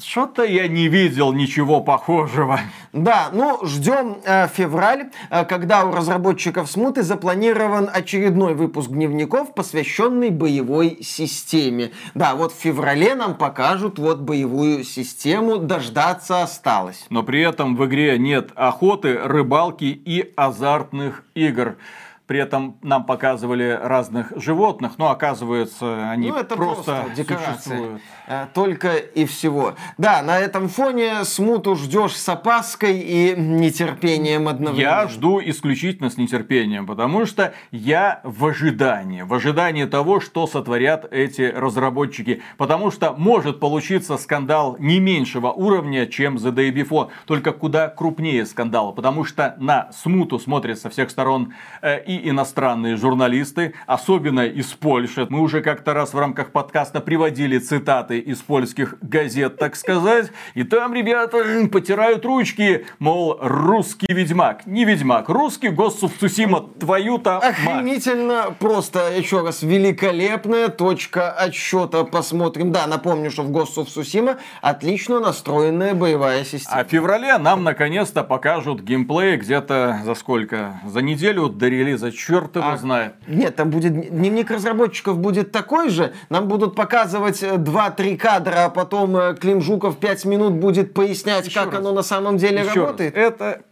Что-то я не видел ничего похожего. Да, ну ждем э, февраль, э, когда у разработчиков смуты запланирован очередной выпуск дневников, посвященный боевой системе. Да, вот в феврале нам покажут вот боевую систему, дождаться осталось. Но при этом в игре нет охоты, рыбалки и азартных игр. При этом нам показывали разных животных, но оказывается, они ну, это просто, просто декорации. существуют. Э, только и всего. Да, на этом фоне смуту ждешь с опаской и нетерпением одновременно. Я жду исключительно с нетерпением, потому что я в ожидании. В ожидании того, что сотворят эти разработчики. Потому что может получиться скандал не меньшего уровня, чем The Day Before, только куда крупнее скандал. Потому что на смуту смотрят со всех сторон э, и иностранные журналисты, особенно из Польши. Мы уже как-то раз в рамках подкаста приводили цитаты из польских газет, так сказать. И там ребята потирают ручки, мол, русский ведьмак. Не ведьмак, русский Tsushima, твою-то Охренительно просто, еще раз, великолепная точка отсчета. Посмотрим. Да, напомню, что в Tsushima отлично настроенная боевая система. А в феврале нам наконец-то покажут геймплей где-то за сколько? За неделю до релиза за черт его а, знает. Нет, там будет дневник разработчиков будет такой же. Нам будут показывать 2-3 э, кадра, а потом э, Клим Жуков 5 минут будет пояснять, Еще как раз. оно на самом деле Еще работает. Раз. Это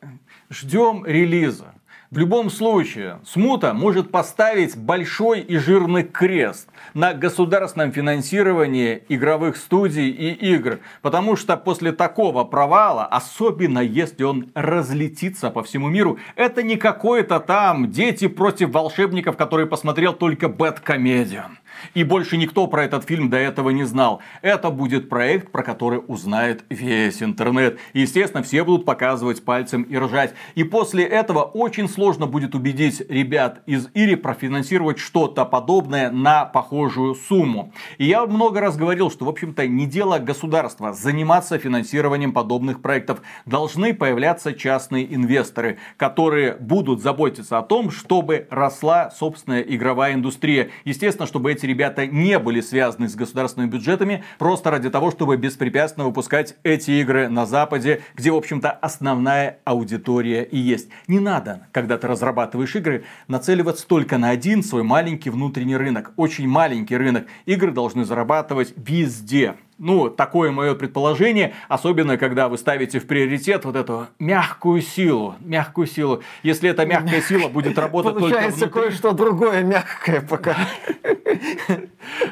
ждем релиза. В любом случае, Смута может поставить большой и жирный крест на государственном финансировании игровых студий и игр. Потому что после такого провала, особенно если он разлетится по всему миру, это не какое-то там «Дети против волшебников», который посмотрел только Бэткомедиан. И больше никто про этот фильм до этого не знал. Это будет проект, про который узнает весь интернет. Естественно, все будут показывать пальцем и ржать. И после этого очень сложно будет убедить ребят из Ири профинансировать что-то подобное на похожую сумму. И я много раз говорил, что, в общем-то, не дело государства заниматься финансированием подобных проектов. Должны появляться частные инвесторы, которые будут заботиться о том, чтобы росла собственная игровая индустрия. Естественно, чтобы эти ребята не были связаны с государственными бюджетами, просто ради того, чтобы беспрепятственно выпускать эти игры на Западе, где, в общем-то, основная аудитория и есть. Не надо, когда ты разрабатываешь игры, нацеливаться только на один свой маленький внутренний рынок. Очень маленький рынок. Игры должны зарабатывать везде. Ну, такое мое предположение, особенно когда вы ставите в приоритет вот эту мягкую силу, мягкую силу. Если эта мягкая [LAUGHS] сила будет работать Получается только внутри... кое-что другое мягкое пока. [LAUGHS]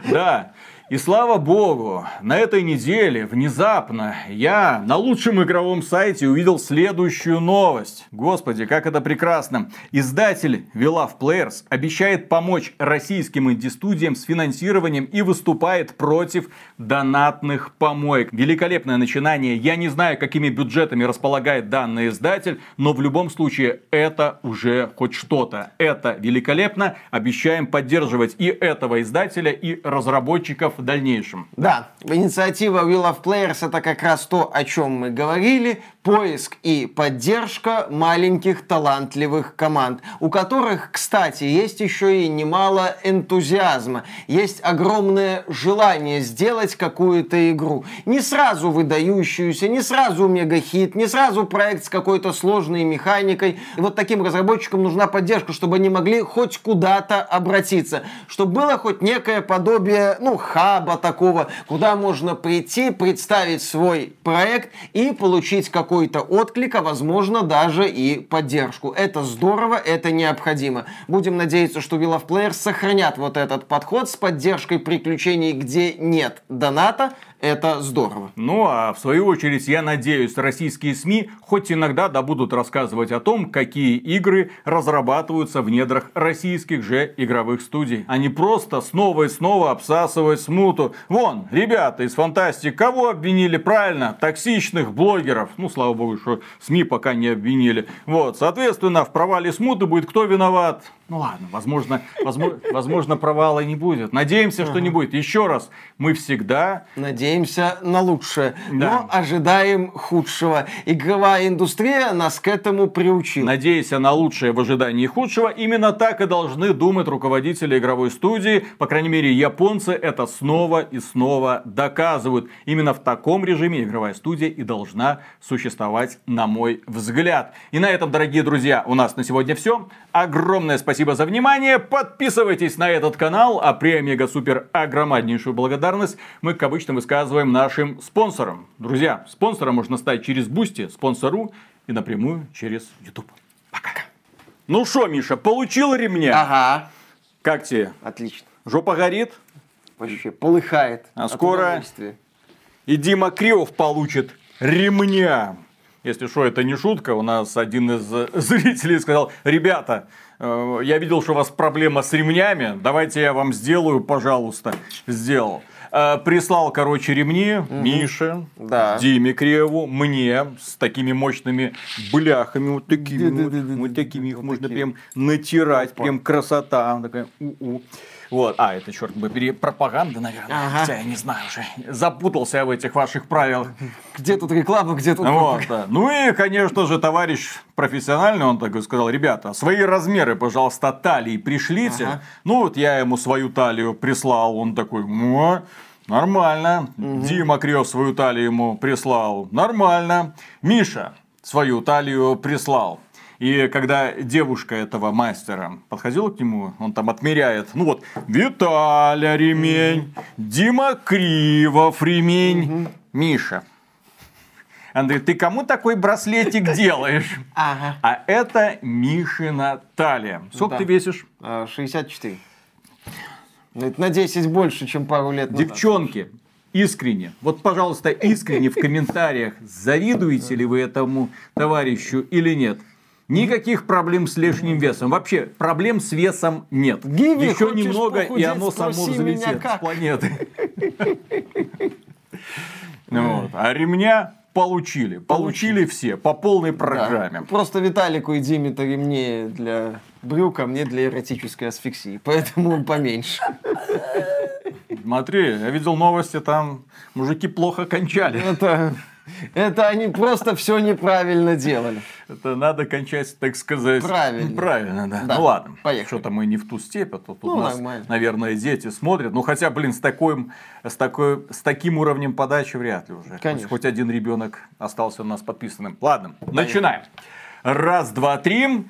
Да. И слава богу, на этой неделе внезапно я на лучшем игровом сайте увидел следующую новость. Господи, как это прекрасно. Издатель We Players обещает помочь российским инди-студиям с финансированием и выступает против донатных помоек. Великолепное начинание. Я не знаю, какими бюджетами располагает данный издатель, но в любом случае это уже хоть что-то. Это великолепно. Обещаем поддерживать и этого издателя, и разработчиков в дальнейшем. Да, инициатива Will of Players это как раз то, о чем мы говорили. Поиск и поддержка маленьких талантливых команд, у которых, кстати, есть еще и немало энтузиазма. Есть огромное желание сделать какую-то игру. Не сразу выдающуюся, не сразу мегахит, не сразу проект с какой-то сложной механикой. И вот таким разработчикам нужна поддержка, чтобы они могли хоть куда-то обратиться. Чтобы было хоть некое подобие, ну, хаба такого, куда можно прийти, представить свой проект и получить какой-то отклик, а возможно даже и поддержку. Это здорово, это необходимо. Будем надеяться, что Will of Players сохранят вот этот подход с поддержкой приключений, где нет доната, это здорово. Ну а в свою очередь я надеюсь, российские СМИ хоть иногда да будут рассказывать о том, какие игры разрабатываются в недрах российских же игровых студий. А не просто снова и снова обсасывать смуту. Вон, ребята из Фантастик, кого обвинили правильно? Токсичных блогеров. Ну, слава богу, что СМИ пока не обвинили. Вот, соответственно, в провале смуты будет кто виноват? Ну ладно, возможно, возможно, возможно провала не будет. Надеемся, что не будет. Еще раз, мы всегда... Надеемся на лучшее, да. но ожидаем худшего. Игровая индустрия нас к этому приучила. Надеясь на лучшее в ожидании худшего, именно так и должны думать руководители игровой студии. По крайней мере, японцы это снова и снова доказывают. Именно в таком режиме игровая студия и должна существовать, на мой взгляд. И на этом, дорогие друзья, у нас на сегодня все. Огромное спасибо за внимание. Подписывайтесь на этот канал. А при Омега Супер огромнейшую благодарность мы, как обычно, высказываем нашим спонсорам. Друзья, спонсором можно стать через Boosty, Sponsr и напрямую через YouTube. Пока. Ну что, Миша, получил ремня? Ага. Как тебе? Отлично. Жопа горит? Вообще полыхает. А скоро и Дима Кривов получит ремня. Если что, это не шутка. У нас один из [LAUGHS] зрителей сказал, ребята, Э, я видел, что у вас проблема с ремнями. Давайте я вам сделаю, пожалуйста. Сделал. Э, прислал, короче, ремни угу. Мише, да. Диме Креву, мне с такими мощными бляхами, вот такими, вот, вот такими их вот можно такие. прям натирать, прям красота, такая. У-у. Вот. А, это, черт бы, пропаганда, наверное. Ага. Хотя я не знаю уже. Запутался я в этих ваших правилах. Где тут реклама, где тут вот, да. Ну и, конечно же, товарищ профессиональный, он так и сказал, ребята, свои размеры, пожалуйста, талии пришлите. Ага. Ну вот я ему свою талию прислал, он такой, ну, нормально. Угу. Дима Крёв свою талию ему прислал, нормально. Миша свою талию прислал. И когда девушка этого мастера подходила к нему, он там отмеряет, ну вот, Виталя ремень, Дима Кривов ремень, Миша. Андрей, ты кому такой браслетик делаешь? [LAUGHS] Ага. А это Мишина талия. Сколько ты весишь? 64. А, это на 10 больше, чем пару лет назад. Девчонки, искренне, вот, пожалуйста, искренне в комментариях, завидуете ли вы этому товарищу или нет. Никаких проблем с лишним весом. Вообще, проблем с весом нет. Гиви, Еще немного, и оно само взлетит с планеты. Вот. А ремня получили. Получили все по полной программе. Да. Просто Виталику и Диме-то ремнее для брюк, а мне для эротической асфиксии. Поэтому поменьше. Смотри, я видел новости, там мужики плохо кончали. Это... Это они просто все неправильно делали. Это надо кончать, так сказать. Правильно. Правильно, да. да. Ну ладно. Поехали. Что-то мы не в ту степь, а то тут ну, нас, нормально. наверное, дети смотрят. Ну хотя, блин, с такой, с такой, с таким уровнем подачи вряд ли уже. Конечно. Хоть один ребенок остался у нас подписанным. Ладно, Поехали. начинаем. Раз, два, три.